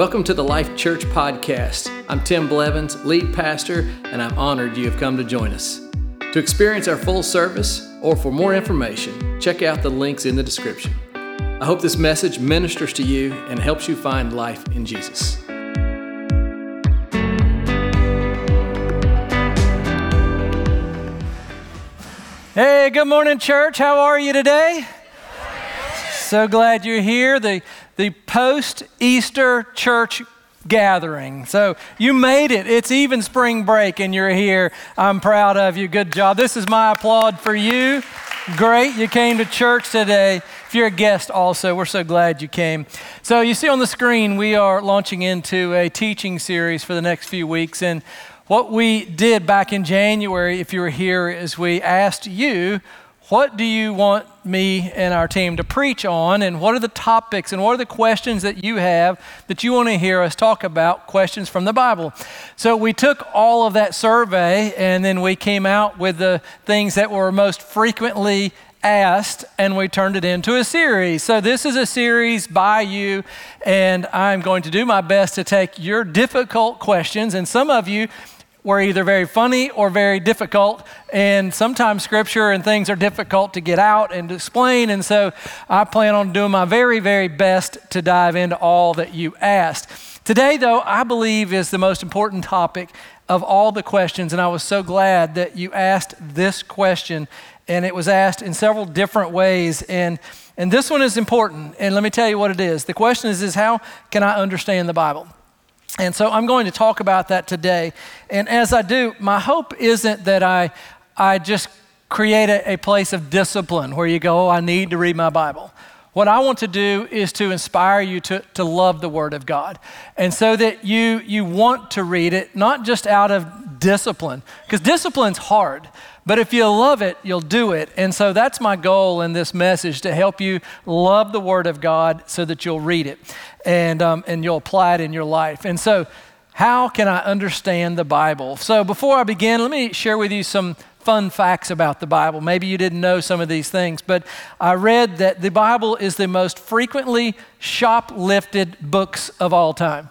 Welcome to the Life Church Podcast. I'm Tim Blevins, lead pastor, and I'm honored you have come to join us. To experience our full service or for more information, check out the links in the description. I hope this message ministers to you and helps you find life in Jesus. Hey, good morning, church. How are you today? So glad you're here. The the post Easter church gathering. So you made it. It's even spring break and you're here. I'm proud of you. Good job. This is my applaud for you. Great. You came to church today. If you're a guest also, we're so glad you came. So you see on the screen, we are launching into a teaching series for the next few weeks. And what we did back in January, if you were here, is we asked you what do you want me and our team to preach on? And what are the topics and what are the questions that you have that you want to hear us talk about? Questions from the Bible. So we took all of that survey and then we came out with the things that were most frequently asked and we turned it into a series. So this is a series by you and I'm going to do my best to take your difficult questions and some of you were either very funny or very difficult. And sometimes scripture and things are difficult to get out and explain. And so I plan on doing my very, very best to dive into all that you asked. Today, though, I believe is the most important topic of all the questions. And I was so glad that you asked this question. And it was asked in several different ways. And, and this one is important. And let me tell you what it is. The question is, is how can I understand the Bible? And so I'm going to talk about that today. And as I do, my hope isn't that I, I just create a, a place of discipline where you go, oh, I need to read my Bible. What I want to do is to inspire you to, to love the Word of God. And so that you, you want to read it, not just out of discipline, because discipline's hard. But if you love it, you'll do it. And so that's my goal in this message to help you love the Word of God so that you'll read it and, um, and you'll apply it in your life. And so, how can I understand the Bible? So, before I begin, let me share with you some fun facts about the Bible. Maybe you didn't know some of these things, but I read that the Bible is the most frequently shoplifted books of all time.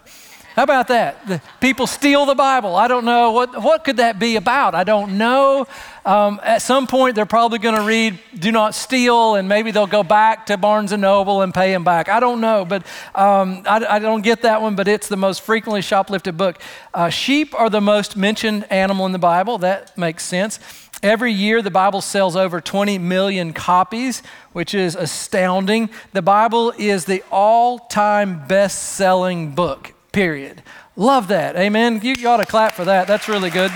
How about that? The people steal the Bible. I don't know. What, what could that be about? I don't know. Um, at some point, they're probably going to read Do Not Steal, and maybe they'll go back to Barnes & Noble and pay him back. I don't know, but um, I, I, don't get that one, but it's the most frequently shoplifted book. Uh, sheep are the most mentioned animal in the Bible. That makes sense. Every year, the Bible sells over 20 million copies, which is astounding. The Bible is the all time best selling book period. Love that. Amen. You, you ought to clap for that. That's really good.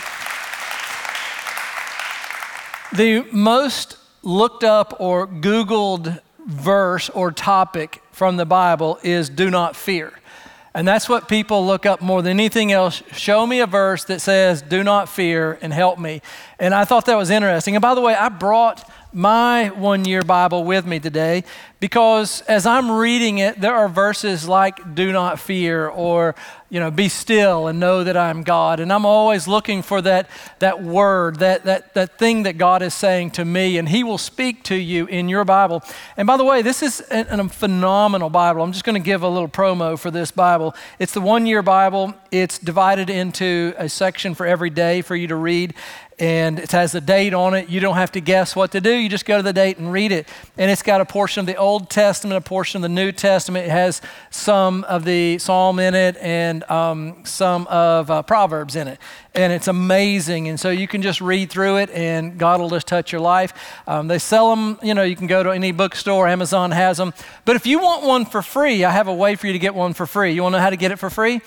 The most looked up or Googled verse or topic from the Bible is do not fear. And that's what people look up more than anything else. Show me a verse that says, do not fear and help me. And I thought that was interesting. And by the way, I brought my one year Bible with me today because as I'm reading it, there are verses like, do not fear, or, you know, be still and know that I'm God. And I'm always looking for that, that word, that, that, that thing that God is saying to me, and He will speak to you in your Bible. And by the way, this is a, a phenomenal Bible. I'm just going to give a little promo for this Bible. It's the one year Bible, it's divided into a section for every day for you to read and it has a date on it. You don't have to guess what to do. You just go to the date and read it. And it's got a portion of the Old Testament, a portion of the New Testament. It has some of the Psalm in it and um, some of uh, Proverbs in it. And it's amazing. And so you can just read through it and God will just touch your life. Um, they sell them, you know, you can go to any bookstore, Amazon has them. But if you want one for free, I have a way for you to get one for free. You want to know how to get it for free?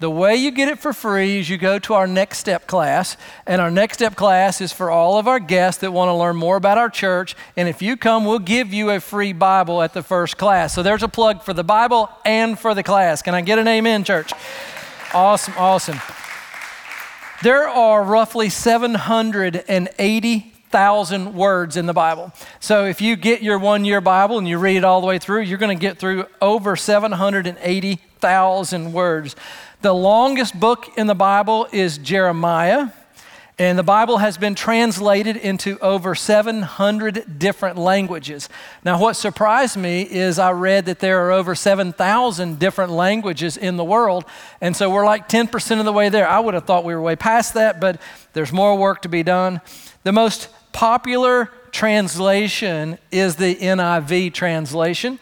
The way you get it for free is you go to our Next Step class, and our Next Step class is for all of our guests that want to learn more about our church. And if you come, we'll give you a free Bible at the first class. So there's a plug for the Bible and for the class. Can I get an amen, church? Awesome, awesome. There are roughly 780 thousand words in the Bible. So if you get your one year Bible and you read it all the way through, you're going to get through over 780,000 words. The longest book in the Bible is Jeremiah, And the Bible has been translated into over 700 different languages. Now, what surprised me is I read that there are over 7,000 different languages in the world. And so we're like 10% of the way there. I would have thought we were way past that, but there's more work to be done. The most popular translation is the NIV translation.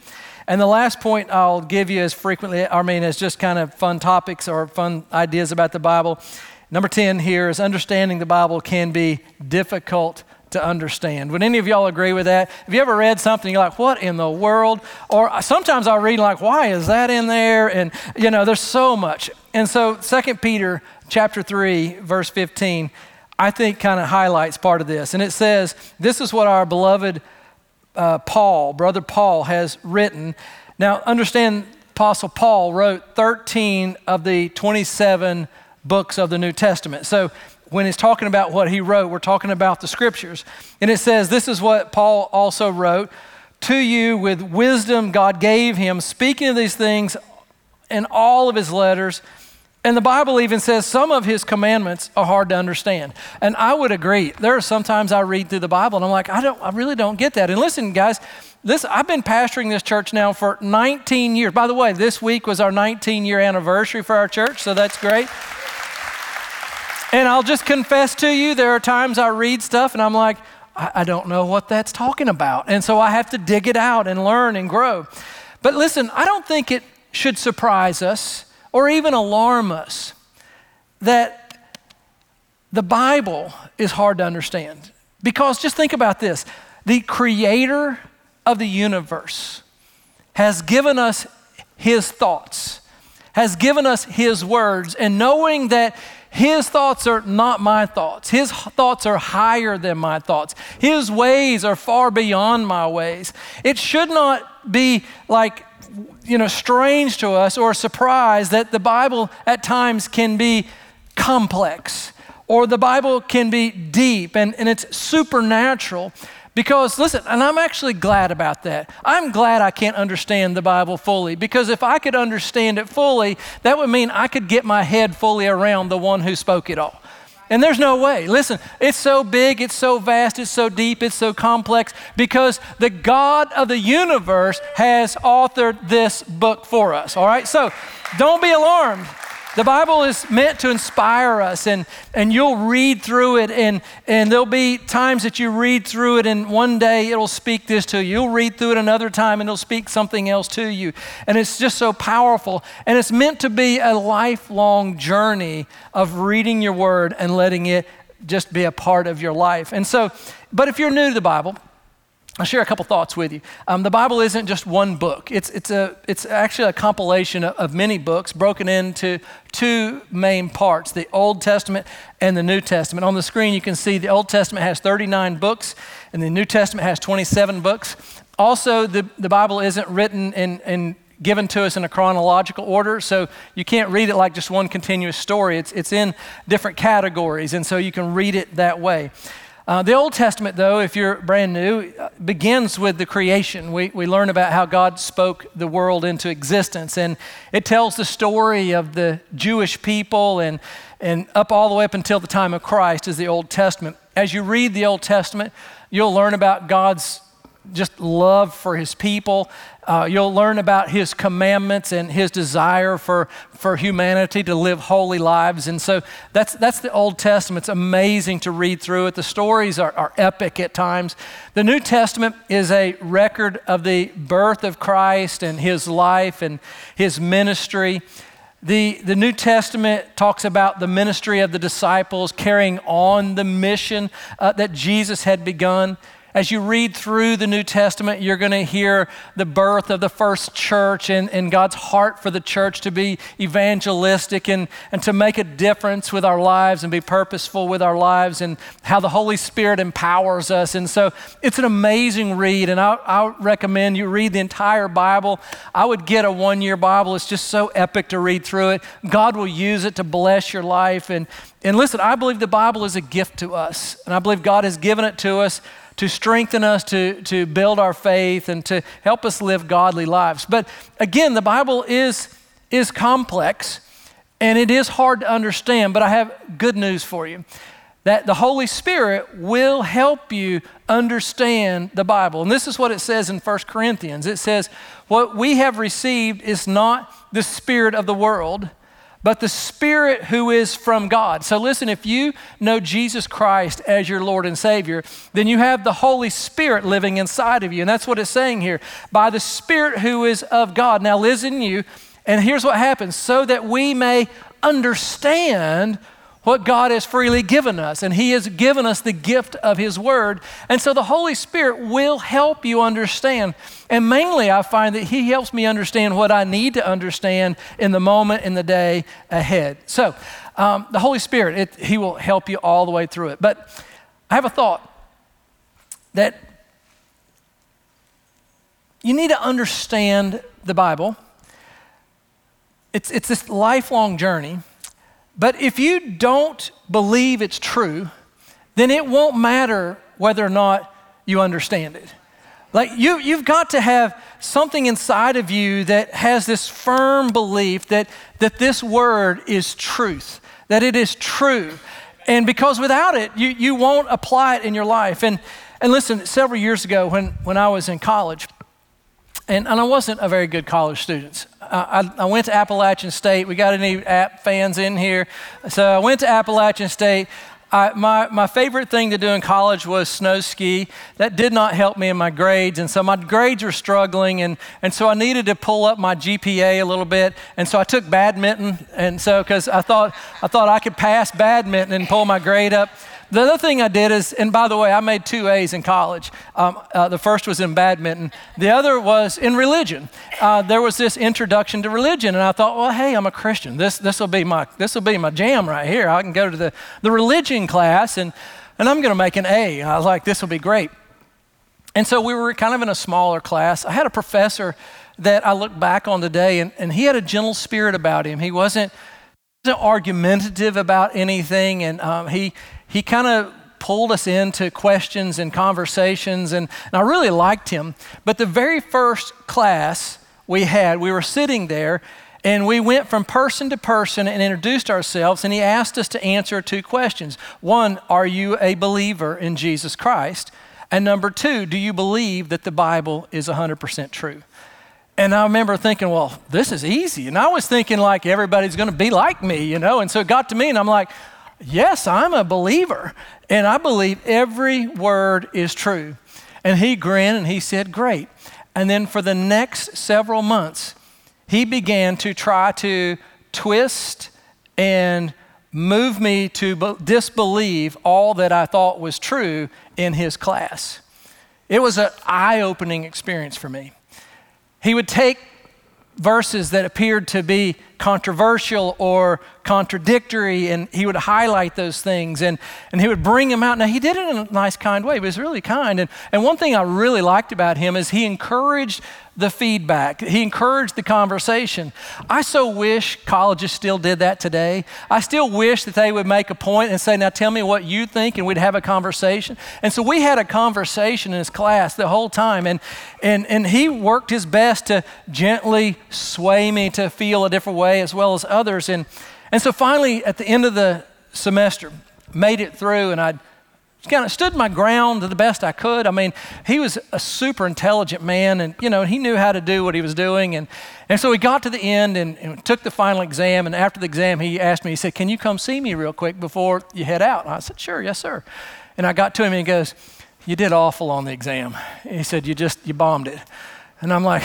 And the last point I'll give you is frequently, I mean, as just kind of fun topics or fun ideas about the Bible Number 10 here is understanding the Bible can be difficult to understand. Would any of y'all agree with that? Have you ever read something you're like, what in the world? Or sometimes I'll read like, why is that in there? And you know, there's so much. And so 2 Peter chapter 3, verse 15, I think kind of highlights part of this. And it says, This is what our beloved uh, Paul, brother Paul, has written. Now understand, Apostle Paul wrote 13 of the 27 books of the New Testament. So when he's talking about what he wrote, we're talking about the scriptures. And it says, This is what Paul also wrote to you with wisdom God gave him, speaking of these things in all of his letters. And the Bible even says some of his commandments are hard to understand. And I would agree. There are sometimes I read through the Bible and I'm like, I don't I really don't get that. And listen, guys, this I've been pastoring this church now for 19 years. By the way, this week was our 19 year anniversary for our church, so that's great. And I'll just confess to you, there are times I read stuff and I'm like, I, I don't know what that's talking about. And so I have to dig it out and learn and grow. But listen, I don't think it should surprise us or even alarm us that the Bible is hard to understand. Because just think about this the creator of the universe has given us his thoughts, has given us his words, and knowing that his thoughts are not my thoughts. His thoughts are higher than my thoughts. His ways are far beyond my ways. It should not be like, you know, strange to us or a surprise that the Bible at times can be complex or the Bible can be deep and, and it's supernatural. Because, listen, and I'm actually glad about that. I'm glad I can't understand the Bible fully because if I could understand it fully, that would mean I could get my head fully around the one who spoke it all. And there's no way. Listen, it's so big, it's so vast, it's so deep, it's so complex because the God of the universe has authored this book for us. All right? So don't be alarmed. The Bible is meant to inspire us, and, and you'll read through it, and, and there'll be times that you read through it, and one day it'll speak this to you. You'll read through it another time, and it'll speak something else to you. And it's just so powerful. And it's meant to be a lifelong journey of reading your word and letting it just be a part of your life. And so, but if you're new to the Bible, I'll share a couple thoughts with you. Um, the Bible isn't just one book. It's, it's, a, it's actually a compilation of, of, many books broken into two main parts, the Old Testament and the New Testament. On the screen, you can see the Old Testament has 39 books and the New Testament has 27 books. Also, the, the Bible isn't written in, in given to us in a chronological order, so you can't read it like just one continuous story. It's, it's in different categories, and so you can read it that way. Uh, the Old Testament, though, if you're brand new, uh, begins with the creation. We, we learn about how God spoke the world into existence, and it tells the story of the Jewish people and, and up all the way up until the time of Christ is the Old Testament. As you read the Old Testament, you'll learn about God's just love for his people. Uh, you'll learn about his commandments and his desire for, for humanity to live holy lives. And so that's, that's the Old Testament. It's amazing to read through it. The stories are, are epic at times. The New Testament is a record of the birth of Christ and his life and his ministry. The, the New Testament talks about the ministry of the disciples carrying on the mission uh, that Jesus had begun. As you read through the New Testament, you're going to hear the birth of the first church and, and God's heart for the church to be evangelistic and, and to make a difference with our lives and be purposeful with our lives and how the Holy Spirit empowers us. And so it's an amazing read, and I, I recommend you read the entire Bible. I would get a one year Bible, it's just so epic to read through it. God will use it to bless your life. And, and listen, I believe the Bible is a gift to us, and I believe God has given it to us to strengthen us, to, to build our faith, and to help us live godly lives. But again, the Bible is, is complex and it is hard to understand, but I have good news for you. that the Holy Spirit will help you understand the Bible. And this is what it says in 1 Corinthians it says, What we have received is not the Spirit of the world, but the Spirit who is from God. So listen, if you know Jesus Christ as your Lord and Savior, then you have the Holy Spirit living inside of you. And that's what it's saying here by the Spirit who is of God. Now, lives in you. And here's what happens so that we may understand what God has freely given us. And He has given us the gift of His Word. And so the Holy Spirit will help you understand. And mainly, I find that He helps me understand what I need to understand in the moment, in the day ahead. So um, the Holy Spirit, it, He will help you all the way through it. But I have a thought that you need to understand the Bible. It's, it's this lifelong journey. But if you don't believe it's true, then it won't matter whether or not you understand it. Like you, you've got to have something inside of you that has this firm belief that, that this word is truth, that it is true. And because without it, you, you won't apply it in your life. And, and listen, several years ago when, when I was in college, and, and I wasn't a very good college student. I, I, went to Appalachian State. We got any App fans in here? So I went to Appalachian State. I, my, my favorite thing to do in college was snow ski. That did not help me in my grades. And so my grades were struggling. And, and so I needed to pull up my GPA a little bit. And so I took badminton. And so, because I thought, I thought I could pass badminton and pull my grade up. The other thing I did is, and by the way, I made two A's in college. Um, uh, the first was in badminton, the other was in religion. Uh, there was this introduction to religion, and I thought, well, hey, I'm a Christian. This this will be my this will be my jam right here. I can go to the the religion class, and and I'm going to make an A. I was like, this will be great. And so we were kind of in a smaller class. I had a professor that I look back on today, and, and he had a gentle spirit about him. He wasn't, wasn't argumentative about anything, and um, he he kind of pulled us into questions and conversations, and, and I really liked him. But the very first class we had, we were sitting there, and we went from person to person and introduced ourselves, and he asked us to answer two questions. One, are you a believer in Jesus Christ? And number two, do you believe that the Bible is 100% true? And I remember thinking, well, this is easy. And I was thinking like everybody's going to be like me, you know? And so it got to me, and I'm like, Yes, I'm a believer, and I believe every word is true. And he grinned and he said, Great. And then for the next several months, he began to try to twist and move me to disbelieve all that I thought was true in his class. It was an eye opening experience for me. He would take verses that appeared to be controversial or contradictory, and he would highlight those things and, and he would bring them out. Now, he did it in a nice, kind way, he was really kind. And, and one thing I really liked about him is he encouraged the feedback. He encouraged the conversation. I so wish colleges still did that today. I still wish that they would make a point and say, Now tell me what you think, and we'd have a conversation. And so we had a conversation in his class the whole time, and, and, and he worked his best to gently sway me to feel a different way as well as others. And, and so finally, at the end of the semester, made it through, and I'd kind of stood my ground to the best I could. I mean, he was a super intelligent man and, you know, he knew how to do what he was doing. And, and so we got to the end and, and took the final exam. And after the exam, he asked me, he said, Can you come see me real quick before you head out? And I said, Sure, yes, sir. And I got to him and he goes, You did awful on the exam. he said, You just, you bombed it. And I'm like,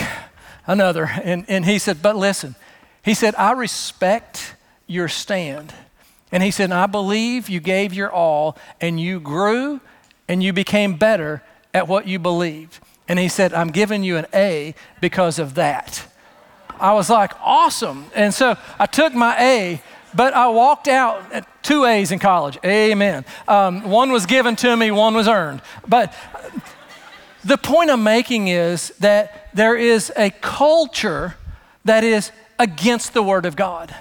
Another. And, and he said, But listen, he said, I respect your stand. And he said, I believe you gave your all and you grew and you became better at what you believed. And he said, I'm giving you an A because of that. I was like, awesome. And so I took my A, but I walked out two A's in college. Amen. Um, one was given to me, one was earned. But the point I'm making is that there is a culture that is against the Word of God.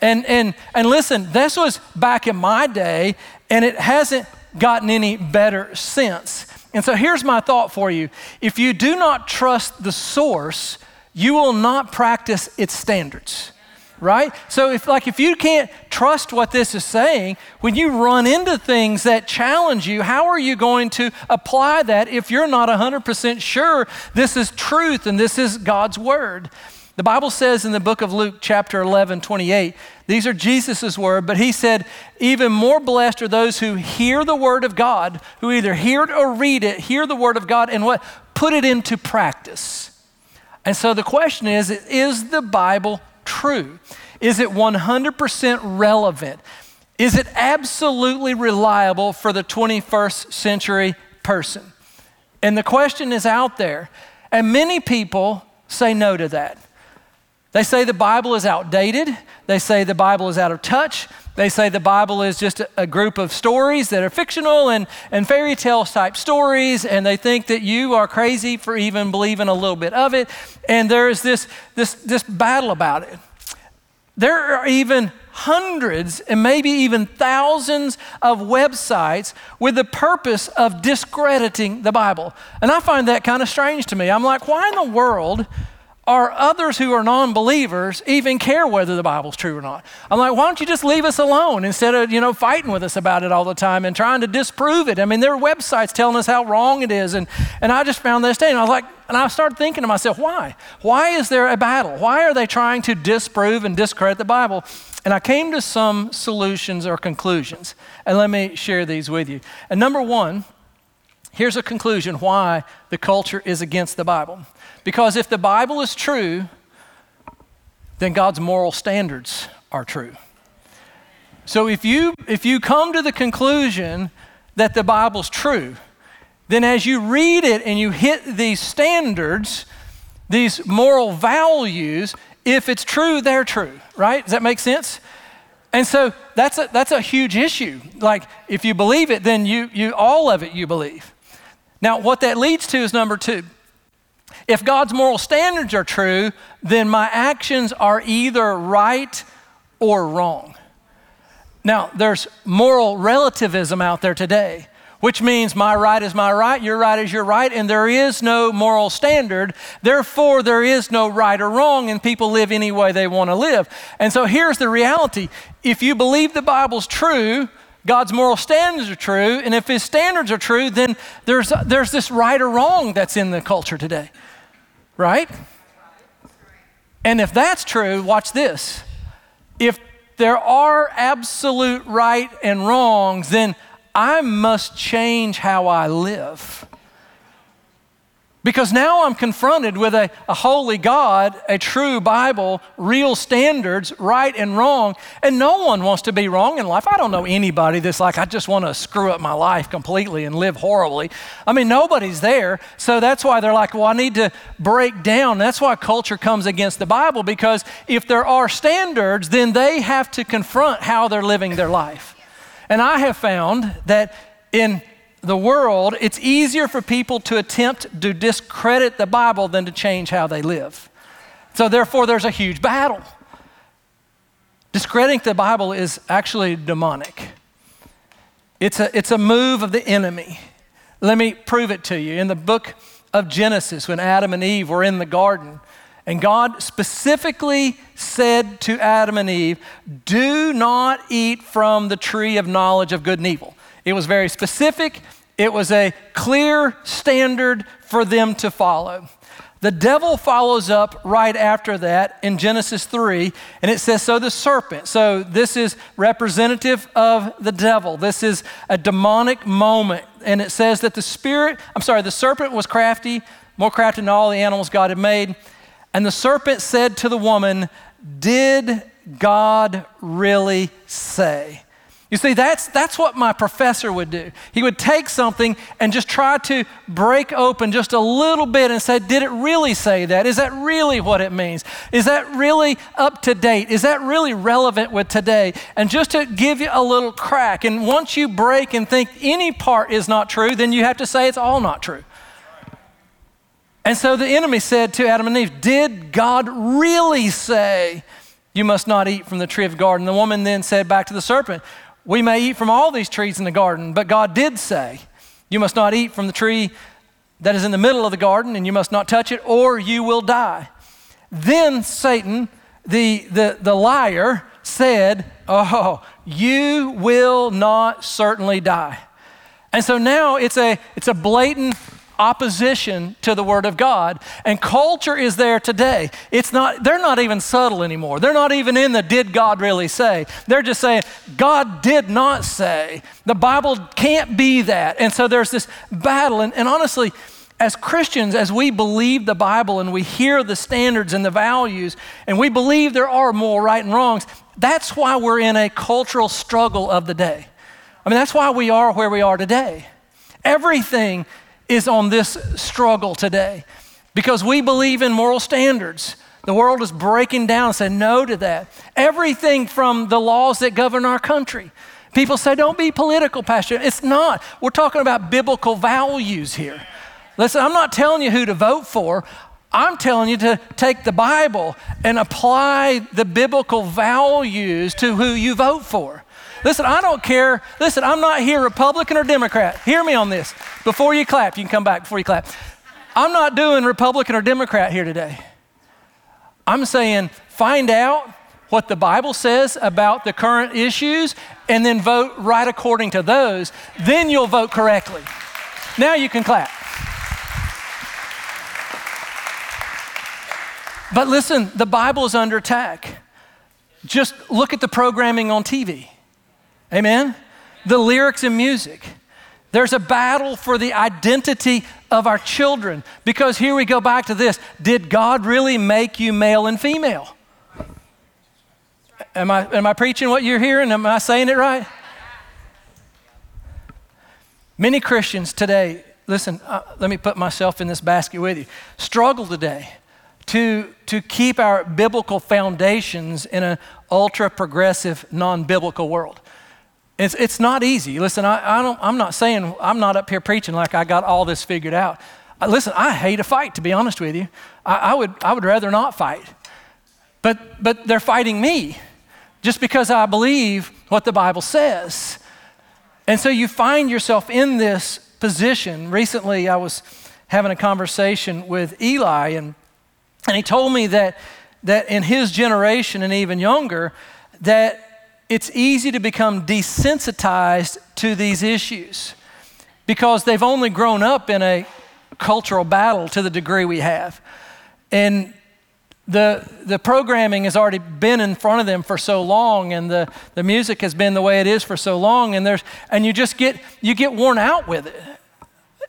And, and, and listen, this was back in my day, and it hasn't gotten any better since. And so here's my thought for you if you do not trust the source, you will not practice its standards. right? So if like if you can't trust what this is saying, when you run into things that challenge you, how are you going to apply that if you're not 100% sure this is truth and this is God's word? The Bible says in the book of Luke, chapter 11, 28, these are Jesus' word, but he said, Even more blessed are those who hear the word of God, who either hear it or read it, hear the word of God, and what? Put it into practice. And so the question is Is the Bible true? Is it 100% relevant? Is it absolutely reliable for the 21st century person? And the question is out there. And many people say no to that. They say the Bible is outdated. They say the Bible is out of touch. They say the Bible is just a, group of stories that are fictional and, and fairy tale type stories, and they think that you are crazy for even believing a little bit of it. And there is this, this, this battle about it. There are even hundreds and maybe even thousands of websites with the purpose of discrediting the Bible. And I find that kind of strange to me. I'm like, why in the world are others who are non believers even care whether the Bible's true or not? I'm like, why don't you just leave us alone instead of, you know, fighting with us about it all the time and trying to disprove it? I mean, there are websites telling us how wrong it is. And, and I just found this day and I was like, and I started thinking to myself, why? Why is there a battle? Why are they trying to disprove and discredit the Bible? And I came to some solutions or conclusions. And let me share these with you. And number one, here's a conclusion why the culture is against the Bible. Because if the Bible is true, then God's moral standards are true. So if you, if you come to the conclusion that the Bible's true, then as you read it and you hit these standards, these moral values, if it's true, they're true, right? Does that make sense? And so that's a, that's a huge issue. Like, if you believe it, then you, you, all of it you believe. Now, what that leads to is number two if God's moral standards are true, then my actions are either right or wrong. Now, there's moral relativism out there today, which means my right is my right, your right is your right, and there is no moral standard. Therefore, there is no right or wrong, and people live any way they want to live. And so here's the reality if you believe the Bible's true, God's moral standards are true, and if His standards are true, then there's, there's this right or wrong that's in the culture today. Right? And if that's true, watch this. If there are absolute right and wrongs, then I must change how I live. Because now I'm confronted with a, a holy God, a true Bible, real standards, right and wrong, and no one wants to be wrong in life. I don't know anybody that's like, I just want to screw up my life completely and live horribly. I mean, nobody's there. So that's why they're like, well, I need to break down. That's why culture comes against the Bible, because if there are standards, then they have to confront how they're living their life. And I have found that in the world, it's easier for people to attempt to discredit the Bible than to change how they live. So, therefore, there's a huge battle. Discrediting the Bible is actually demonic, it's a, it's a move of the enemy. Let me prove it to you. In the book of Genesis, when Adam and Eve were in the garden, and God specifically said to Adam and Eve, Do not eat from the tree of knowledge of good and evil. It was very specific, it was a clear standard for them to follow. The devil follows up right after that in Genesis 3, and it says, So the serpent. So this is representative of the devil. This is a demonic moment. And it says that the spirit, I'm sorry, the serpent was crafty, more crafty than all the animals God had made. And the serpent said to the woman, Did God really say? You see, that's, that's what my professor would do. He would take something and just try to break open just a little bit and say, Did it really say that? Is that really what it means? Is that really up to date? Is that really relevant with today? And just to give you a little crack. And once you break and think any part is not true, then you have to say it's all not true. And so the enemy said to Adam and Eve, Did God really say, You must not eat from the tree of the garden? The woman then said back to the serpent, we may eat from all these trees in the garden, but God did say, You must not eat from the tree that is in the middle of the garden, and you must not touch it, or you will die. Then Satan the, the, the liar said, Oh, you will not certainly die. And so now it's a, it's a blatant opposition to the word of God. And culture is there today. It's not, they're not even subtle anymore. They're not even in the did God really say. They're just saying, God did not say. The Bible can't be that. And so there's this battle. And, and honestly, as Christians, as we believe the Bible and we hear the standards and the values, and we believe there are moral right and wrongs, that's why we're in a cultural struggle of the day. I mean, that's why we are where we are today. Everything is on this struggle today because we believe in moral standards. The world is breaking down saying no to that. Everything from the laws that govern our country. People say, don't be political, Pastor. It's not. We're talking about biblical values here. Listen, I'm not telling you who to vote for. I'm telling you to take the Bible and apply the biblical values to who you vote for. Listen, I don't care. Listen, I'm not here Republican or Democrat. Hear me on this. Before you clap, you can come back before you clap. I'm not doing Republican or Democrat here today. I'm saying find out what the Bible says about the current issues and then vote right according to those. Then you'll vote correctly. Now you can clap. But listen, the Bible is under attack. Just look at the programming on TV. Amen? The lyrics and music. There's a battle for the identity of our children because here we go back to this. Did God really make you male and female? Am I, am I preaching what you're hearing? Am I saying it right? Many Christians today, listen, uh, let me put myself in this basket with you, struggle today to, to keep our biblical foundations in an ultra progressive, non biblical world. It's, it's not easy. Listen, I, I don't, I'm not saying, I'm not up here preaching like I got all this figured out. Listen, I hate a fight, to be honest with you. I, I, would, I would rather not fight. But, but they're fighting me just because I believe what the Bible says. And so you find yourself in this position. Recently, I was having a conversation with Eli, and, and he told me that, that in his generation and even younger, that it's easy to become desensitized to these issues because they've only grown up in a cultural battle to the degree we have. And the, the programming has already been in front of them for so long and the, the music has been the way it is for so long and there's and you just get you get worn out with it.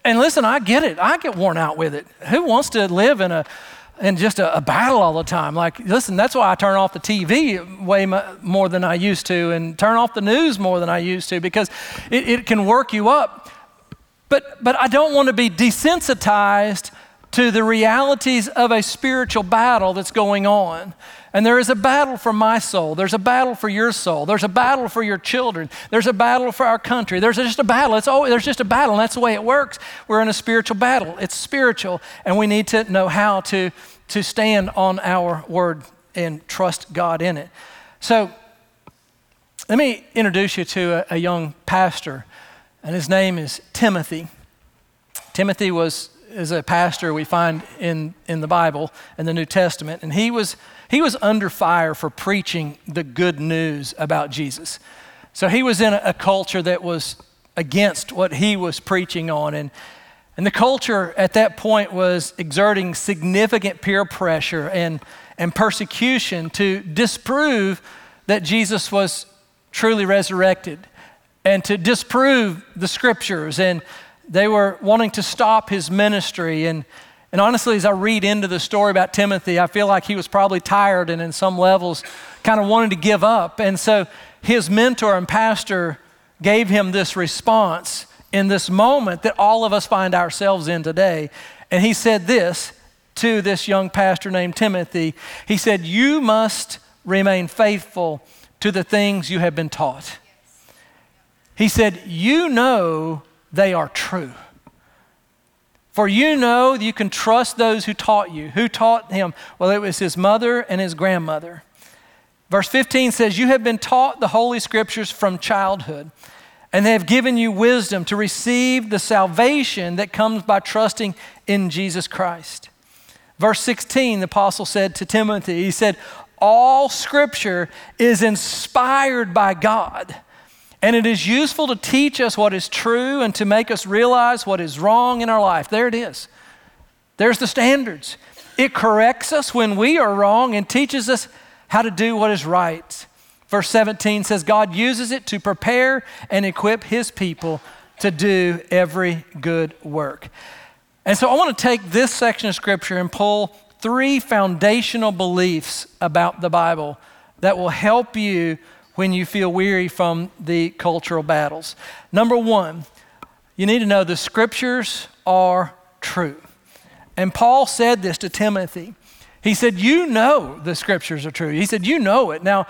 And listen i get it. I get worn out with it. Who wants to live in a and just a, a, battle all the time. Like, listen, that's why I turn off the TV way more than I used to and turn off the news more than I used to because it, it can work you up. But, but I don't want to be desensitized to the realities of a spiritual battle that's going on. And there is a battle for my soul. There's a battle for your soul. There's a battle for your children. There's a battle for our country. There's just a battle. It's always, there's just a battle, and that's the way it works. We're in a spiritual battle. It's spiritual, and we need to know how to, to stand on our word and trust God in it. So, let me introduce you to a, a young pastor, and his name is Timothy. Timothy was is a pastor we find in, in the Bible, in the New Testament, and he was, he was under fire for preaching the good news about Jesus. So he was in a, a culture that was against what he was preaching on. And, and the culture at that point was exerting significant peer pressure and, and persecution to disprove that Jesus was truly resurrected and to disprove the scriptures and they were wanting to stop his ministry. And, and honestly, as I read into the story about Timothy, I feel like he was probably tired and, in some levels, kind of wanted to give up. And so his mentor and pastor gave him this response in this moment that all of us find ourselves in today. And he said this to this young pastor named Timothy He said, You must remain faithful to the things you have been taught. He said, You know they are true. For you know you can trust those who taught you. Who taught him? Well, it was his mother and his grandmother. Verse 15 says, You have been taught the Holy Scriptures from childhood, and they have given you wisdom to receive the salvation that comes by trusting in Jesus Christ. Verse 16, the apostle said to Timothy, He said, all scripture is inspired by God. And it is useful to teach us what is true and to make us realize what is wrong in our life. There it is. There's the standards. It corrects us when we are wrong and teaches us how to do what is right. Verse 17 says, God uses it to prepare and equip his people to do every good work. And so I want to take this section of scripture and pull three foundational beliefs about the Bible that will help you when you feel weary from the cultural battles. Number one, you need to know the scriptures are true. And Paul said this to Timothy. He said, You know the scriptures are true. He said, You know it. Now,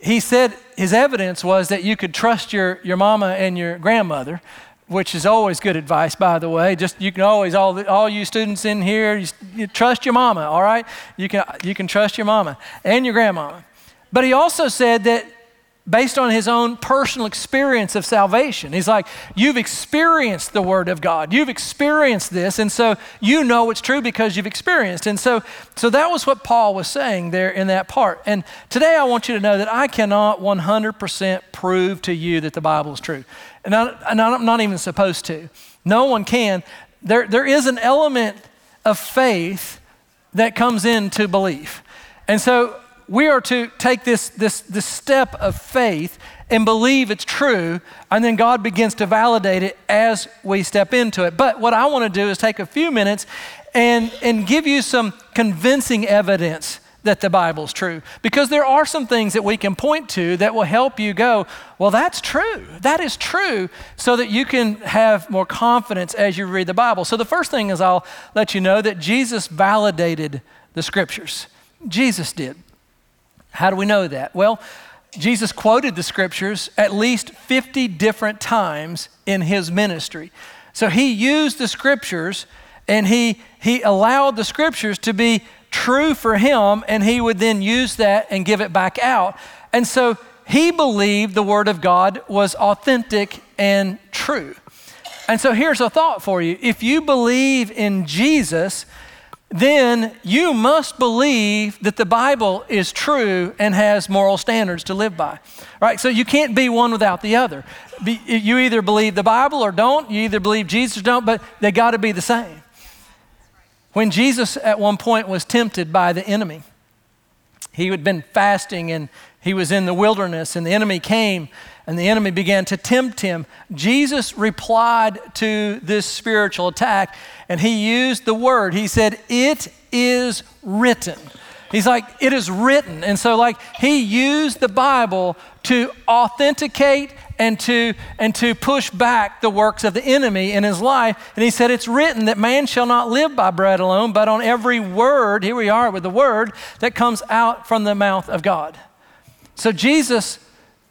he said his evidence was that you could trust your, your mama and your grandmother which is always good advice, by the way. Just you can always all the, all you students in here, you, you trust your mama. All right, you can you can trust your mama and your grandmama. But he also said that based on his own personal experience of salvation. He's like, You've experienced the Word of God. You've experienced this. And so you know it's true because you've experienced. And so, so that was what Paul was saying there in that part. And today I want you to know that I cannot 100% prove to you that the Bible is true. And, I, and I'm not even supposed to. No one can. There, there is an element of faith that comes into belief. And so we are to take this, this, this step of faith and believe it's true, and then God begins to validate it as we step into it. But what I want to do is take a few minutes and, and give you some convincing evidence that the Bible's true. Because there are some things that we can point to that will help you go, well, that's true. That is true, so that you can have more confidence as you read the Bible. So the first thing is I'll let you know that Jesus validated the scriptures. Jesus did. How do we know that? Well, Jesus quoted the scriptures at least 50 different times in his ministry. So he used the scriptures and he, he allowed the scriptures to be true for him, and he would then use that and give it back out. And so he believed the word of God was authentic and true. And so here's a thought for you if you believe in Jesus, then you must believe that the Bible is true and has moral standards to live by. Right? So you can't be one without the other. You either believe the Bible or don't, you either believe Jesus or don't, but they got to be the same. When Jesus at one point was tempted by the enemy, he had been fasting and he was in the wilderness, and the enemy came and the enemy began to tempt him. Jesus replied to this spiritual attack and he used the word. He said, It is written. He's like, It is written. And so, like, he used the Bible to authenticate and to, and to push back the works of the enemy in his life. And he said, It's written that man shall not live by bread alone, but on every word, here we are with the word, that comes out from the mouth of God. So Jesus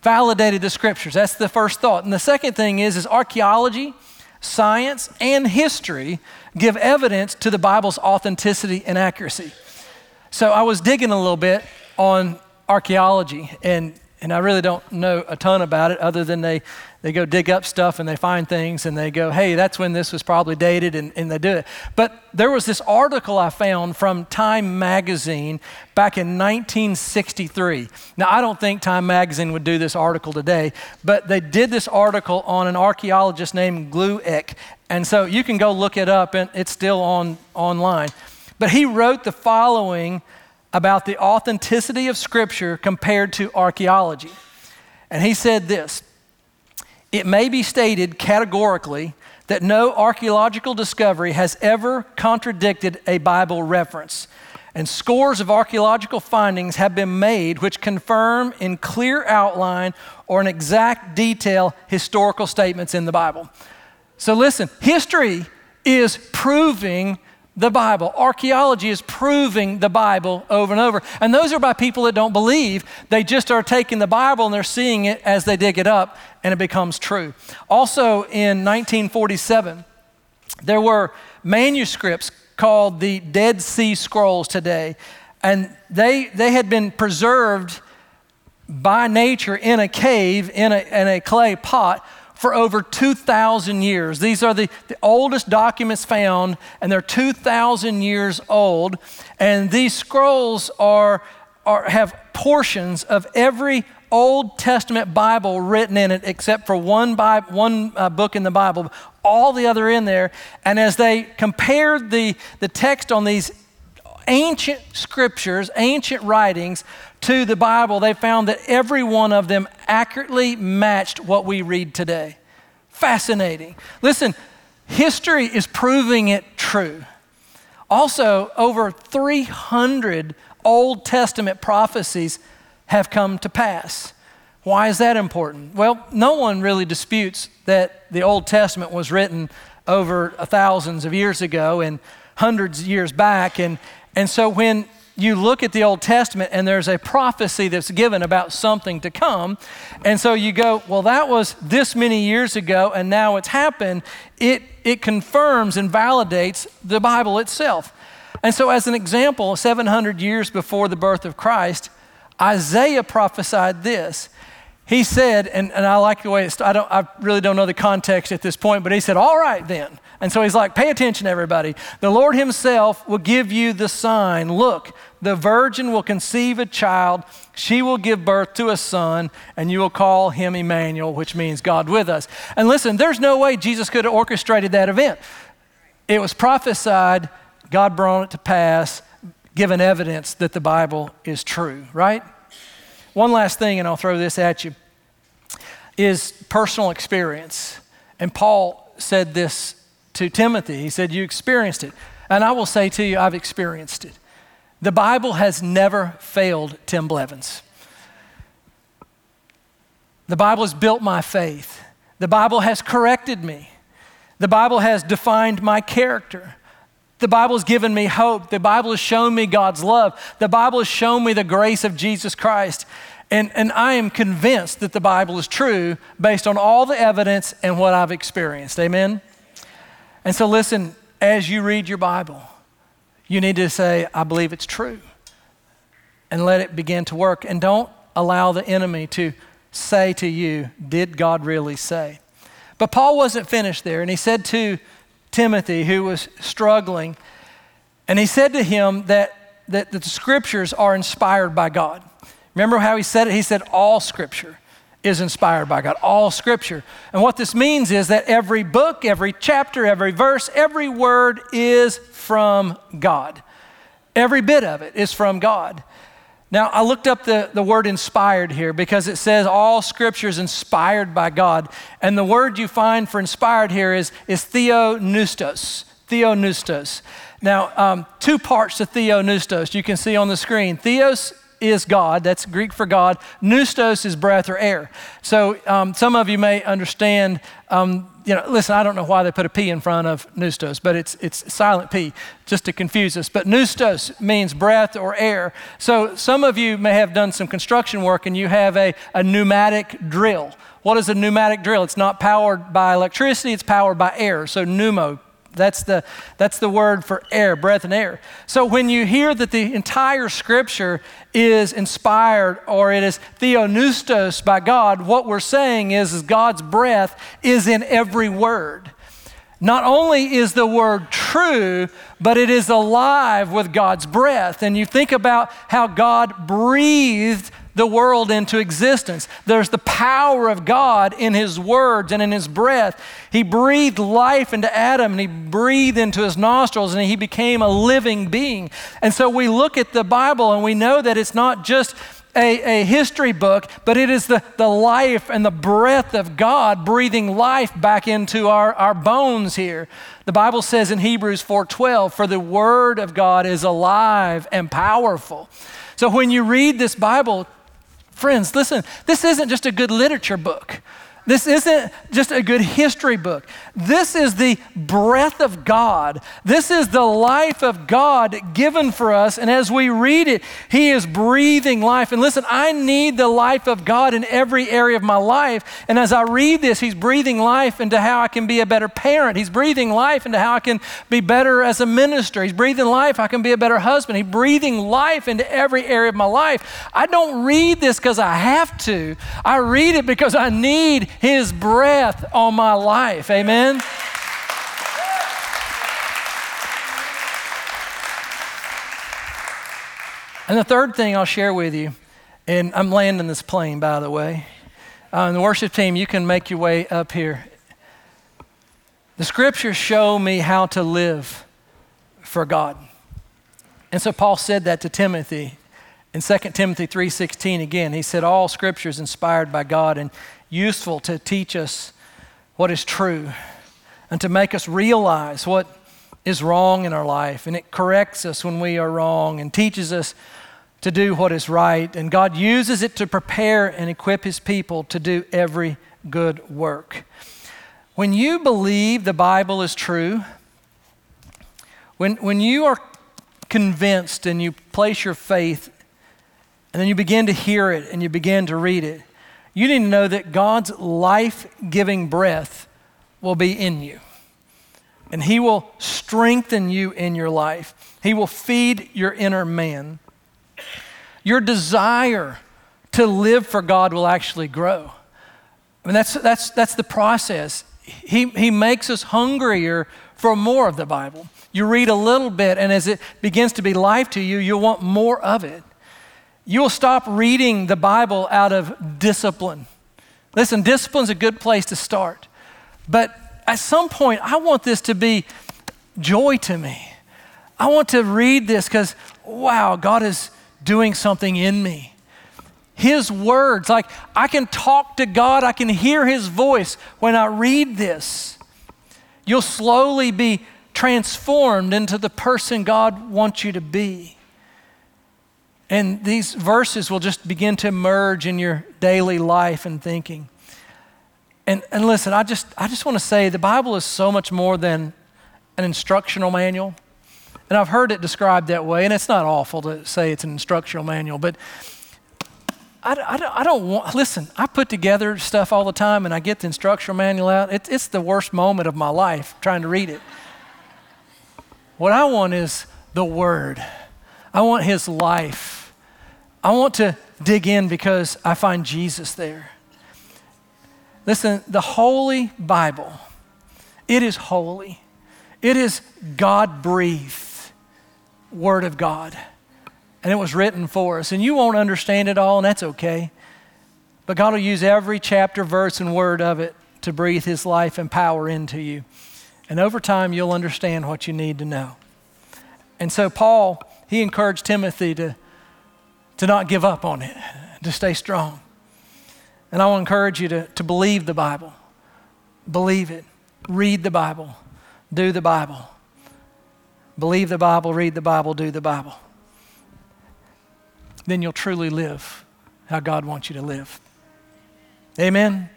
validated the scriptures. That's the first thought. And the second thing is, is archaeology, science, and history give evidence to the Bible's authenticity and accuracy. So I was digging a little bit on archaeology, and, and I really don't know a ton about it other than they, they go dig up stuff and they find things and they go, hey, that's when this was probably dated, and, and they do it. But there was this article I found from Time Magazine back in 1963. Now, I don't think Time Magazine would do this article today, but they did this article on an archaeologist named Glueck. And so you can go look it up, and it's still on online. But he wrote the following about the authenticity of Scripture compared to archaeology. And he said this It may be stated categorically that no archaeological discovery has ever contradicted a Bible reference. And scores of archaeological findings have been made which confirm in clear outline or in exact detail historical statements in the Bible. So listen, history is proving the Bible. Archaeology is proving the Bible over and over. And those are by people that don't believe. They just are taking the Bible and they're seeing it as they dig it up and it becomes true. Also in 1947, there were manuscripts called the Dead Sea Scrolls today. And they, they had been preserved by nature in a cave, in a, in a clay pot for over 2,000 years. These are the, the oldest documents found, and they're 2,000 years old. And these scrolls are, are, have portions of every Old Testament Bible written in it, except for one, Bible, one uh, book in the Bible, all the other in there. And as they compared the, the text on these ancient scriptures, ancient writings to the Bible, they found that every one of them accurately matched what we read today. Fascinating. Listen, history is proving it true. Also, over 300 Old Testament prophecies have come to pass. Why is that important? Well, no one really disputes that the Old Testament was written over thousands of years ago and hundreds of years back. And, and so when you look at the Old Testament and there's a prophecy that's given about something to come, and so you go, well, that was this many years ago and now it's happened, it, it confirms and validates the Bible itself. And so, as an example, 700 years before the birth of Christ, Isaiah prophesied this. He said, and, and I like the way it's, I, don't, I really don't know the context at this point, but he said, All right then. And so he's like, Pay attention, everybody. The Lord Himself will give you the sign. Look, the virgin will conceive a child. She will give birth to a son, and you will call him Emmanuel, which means God with us. And listen, there's no way Jesus could have orchestrated that event. It was prophesied, God brought it to pass, given evidence that the Bible is true, right? One last thing, and I'll throw this at you, is personal experience. And Paul said this to Timothy. He said, You experienced it. And I will say to you, I've experienced it. The Bible has never failed Tim Blevins. The Bible has built my faith. The Bible has corrected me. The Bible has defined my character. The Bible has given me hope. The Bible has shown me God's love. The Bible has shown me the grace of Jesus Christ. And, and I am convinced that the Bible is true based on all the evidence and what I've experienced. Amen? And so, listen, as you read your Bible, you need to say, I believe it's true. And let it begin to work. And don't allow the enemy to say to you, Did God really say? But Paul wasn't finished there. And he said to Timothy, who was struggling, and he said to him that, that, the scriptures are inspired by God. Remember how he said it? He said, All scripture is inspired by God, all scripture. And what this means is that every book, every chapter, every verse, every word is from God. Every bit of it is from God. Now, I looked up the, the word inspired here because it says all scripture is inspired by God. And the word you find for inspired here is, is theopneustos. Theopneustos. Now, um, two parts to theopneustos you can see on the screen. Theos is God. That's Greek for God. Pneustos is breath or air. So um, some of you may understand. Um, you know, listen, I don't know why they put a P in front of pneustos, but it's, it's silent P just to confuse us. But pneustos means breath or air. So some of you may have done some construction work and you have a, a pneumatic drill. What is a pneumatic drill? It's not powered by electricity, it's powered by air. So pneumo, that's the, that's the word for air, breath and air. So when you hear that the entire scripture is inspired or it is theopneustos by God, what we're saying is, is God's breath is in every word. Not only is the word true, but it is alive with God's breath. And you think about how God breathed the world into existence. There's the power of God in His words and in His breath. He breathed life into Adam and He breathed into his nostrils and He became a living being. And so we look at the Bible and we know that it's not just a, a, history book, but it is the, the life and the breath of God breathing life back into our, our bones here. The Bible says in Hebrews 4:12, for the word of God is alive and powerful. So when you read this Bible, Friends, listen, this isn't just a good literature book. This isn't just a good history book. This is the breath of God. This is the life of God given for us. And as we read it, He is breathing life. And listen, I need the life of God in every area of my life. And as I read this, He's breathing life into how I can be a better parent. He's breathing life into how I can be better as a minister. He's breathing life, I can be a better husband. He's breathing life into every area of my life. I don't read this because I have to, I read it because I need his breath on my life. Amen. And the third thing I'll share with you, and I'm landing this plane, by the way. Uh, the worship team, you can make your way up here. The scriptures show me how to live for God. And so Paul said that to Timothy in 2 Timothy 3:16 again. He said all scripture is inspired by God and useful to teach us what is true and to make us realize what is wrong in our life. And it corrects us when we are wrong and teaches us to do what is right. And God uses it to prepare and equip His people to do every good work. When you believe the Bible is true, when, when you are convinced and you place your faith and then you begin to hear it and you begin to read it, you need to know that God's life giving breath will be in you. And He will strengthen you in your life. He will feed your inner man. Your desire to live for God will actually grow. I mean, that's, that's, that's the process. He, he makes us hungrier for more of the Bible. You read a little bit, and as it begins to be life to you, you'll want more of it. You will stop reading the Bible out of discipline. Listen, discipline's a good place to start. But at some point, I want this to be joy to me. I want to read this because, wow, God is doing something in me. His words, like I can talk to God, I can hear His voice when I read this. You'll slowly be transformed into the person God wants you to be. And these verses will just begin to emerge in your daily life and thinking. And, and listen, I just, I just want to say the Bible is so much more than an instructional manual. And I've heard it described that way, and it's not awful to say it's an instructional manual, but I, I, I don't want, listen, I put together stuff all the time and I get the instructional manual out. It, it's the worst moment of my life trying to read it. What I want is the Word, I want His life. I want to dig in because I find Jesus there. Listen, the Holy Bible, it is holy. It is God breathed Word of God. And it was written for us. And you won't understand it all, and that's okay. But God will use every chapter, verse, and word of it to breathe His life and power into you. And over time, you'll understand what you need to know. And so, Paul, he encouraged Timothy to, to not give up on it, to stay strong. And I will encourage you to, to believe the Bible. Believe it. Read the Bible. Do the Bible. Believe the Bible, read the Bible, do the Bible. Then you'll truly live how God wants you to live. Amen? Amen.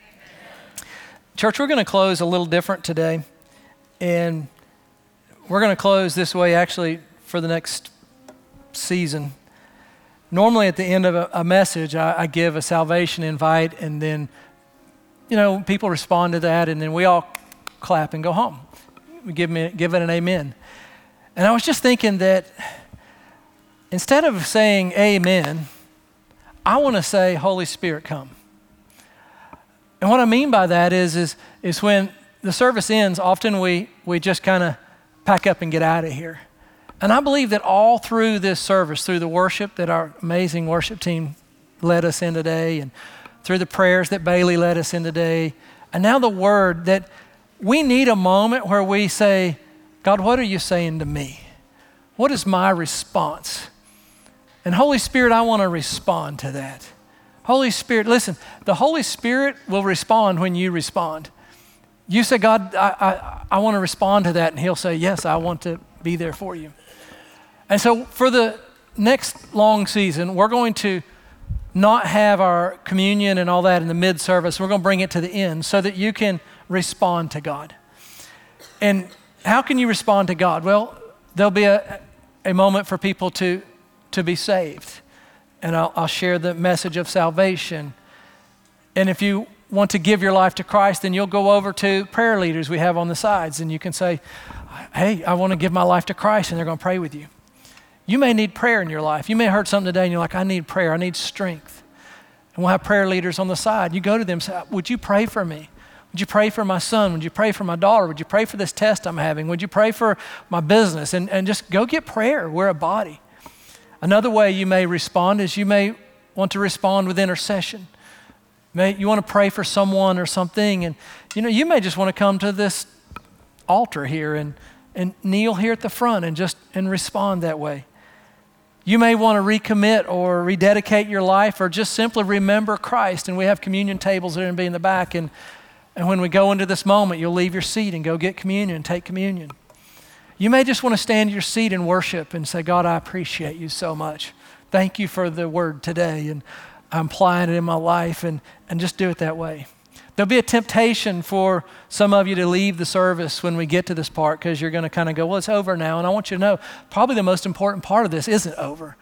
Church, we're going to close a little different today. And we're going to close this way actually for the next season. Normally, at the end of a, a message, I, I give a salvation invite, and then, you know, people respond to that, and then we all clap and go home. We give, me, give it an amen. And I was just thinking that instead of saying amen, I want to say, Holy Spirit, come. And what I mean by that is, is, is when the service ends, often we, we just kind of pack up and get out of here. And I believe that all through this service, through the worship that our amazing worship team led us in today, and through the prayers that Bailey led us in today, and now the word, that we need a moment where we say, God, what are you saying to me? What is my response? And Holy Spirit, I want to respond to that. Holy Spirit, listen, the Holy Spirit will respond when you respond. You say, God, I, I, I want to respond to that. And He'll say, Yes, I want to be there for you. And so for the next long season, we're going to not have our communion and all that in the mid service. We're going to bring it to the end so that you can respond to God. And how can you respond to God? Well, there'll be a, a moment for people to, to be saved. And I'll, I'll share the message of salvation. And if you want to give your life to Christ, then you'll go over to prayer leaders we have on the sides and you can say, Hey, I want to give my life to Christ, and they're going to pray with you. You may need prayer in your life. You may have heard something today and you're like, I need prayer, I need strength. And we'll have prayer leaders on the side. You go to them and say, Would you pray for me? Would you pray for my son? Would you pray for my daughter? Would you pray for this test I'm having? Would you pray for my business? And, and just go get prayer. We're a body. Another way you may respond is you may want to respond with intercession. May, you want to pray for someone or something, and you know, you may just want to come to this altar here and, and kneel here at the front and just and respond that way. You may want to recommit or rededicate your life or just simply remember Christ. And we have communion tables that are going to be in the back. And, and when we go into this moment, you'll leave your seat and go get communion take communion. You may just want to stand in your seat and worship and say, God, I appreciate you so much. Thank you for the word today. And I'm applying it in my life and, and just do it that way. There'll be a temptation for some of you to leave the service when we get to this part because you're going to kind of go, well, it's over now. And I want you to know probably the most important part of this isn't over.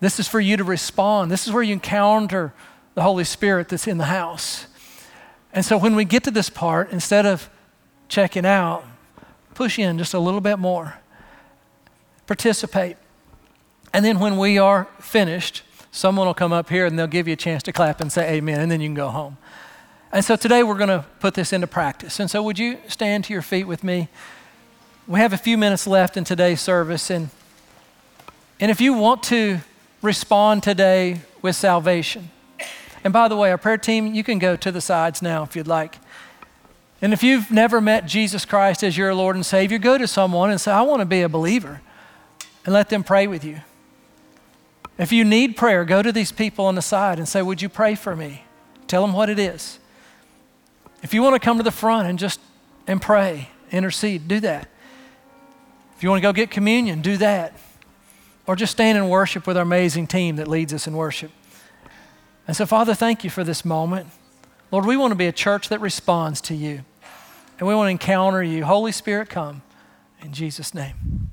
This is for you to respond. This is where you encounter the Holy Spirit that's in the house. And so when we get to this part, instead of checking out, push in just a little bit more, participate. And then when we are finished, someone will come up here and they'll give you a chance to clap and say amen, and then you can go home. And so today we're going to put this into practice. And so would you stand to your feet with me? We have a few minutes left in today's service. And, and if you want to respond today with salvation, and by the way, our prayer team, you can go to the sides now if you'd like. And if you've never met Jesus Christ as your Lord and Savior, go to someone and say, I want to be a believer, and let them pray with you. If you need prayer, go to these people on the side and say, Would you pray for me? Tell them what it is. If you want to come to the front and just and pray, intercede, do that. If you want to go get communion, do that. Or just stand and worship with our amazing team that leads us in worship. And so, Father, thank you for this moment. Lord, we want to be a church that responds to you. And we want to encounter you. Holy Spirit, come in Jesus' name.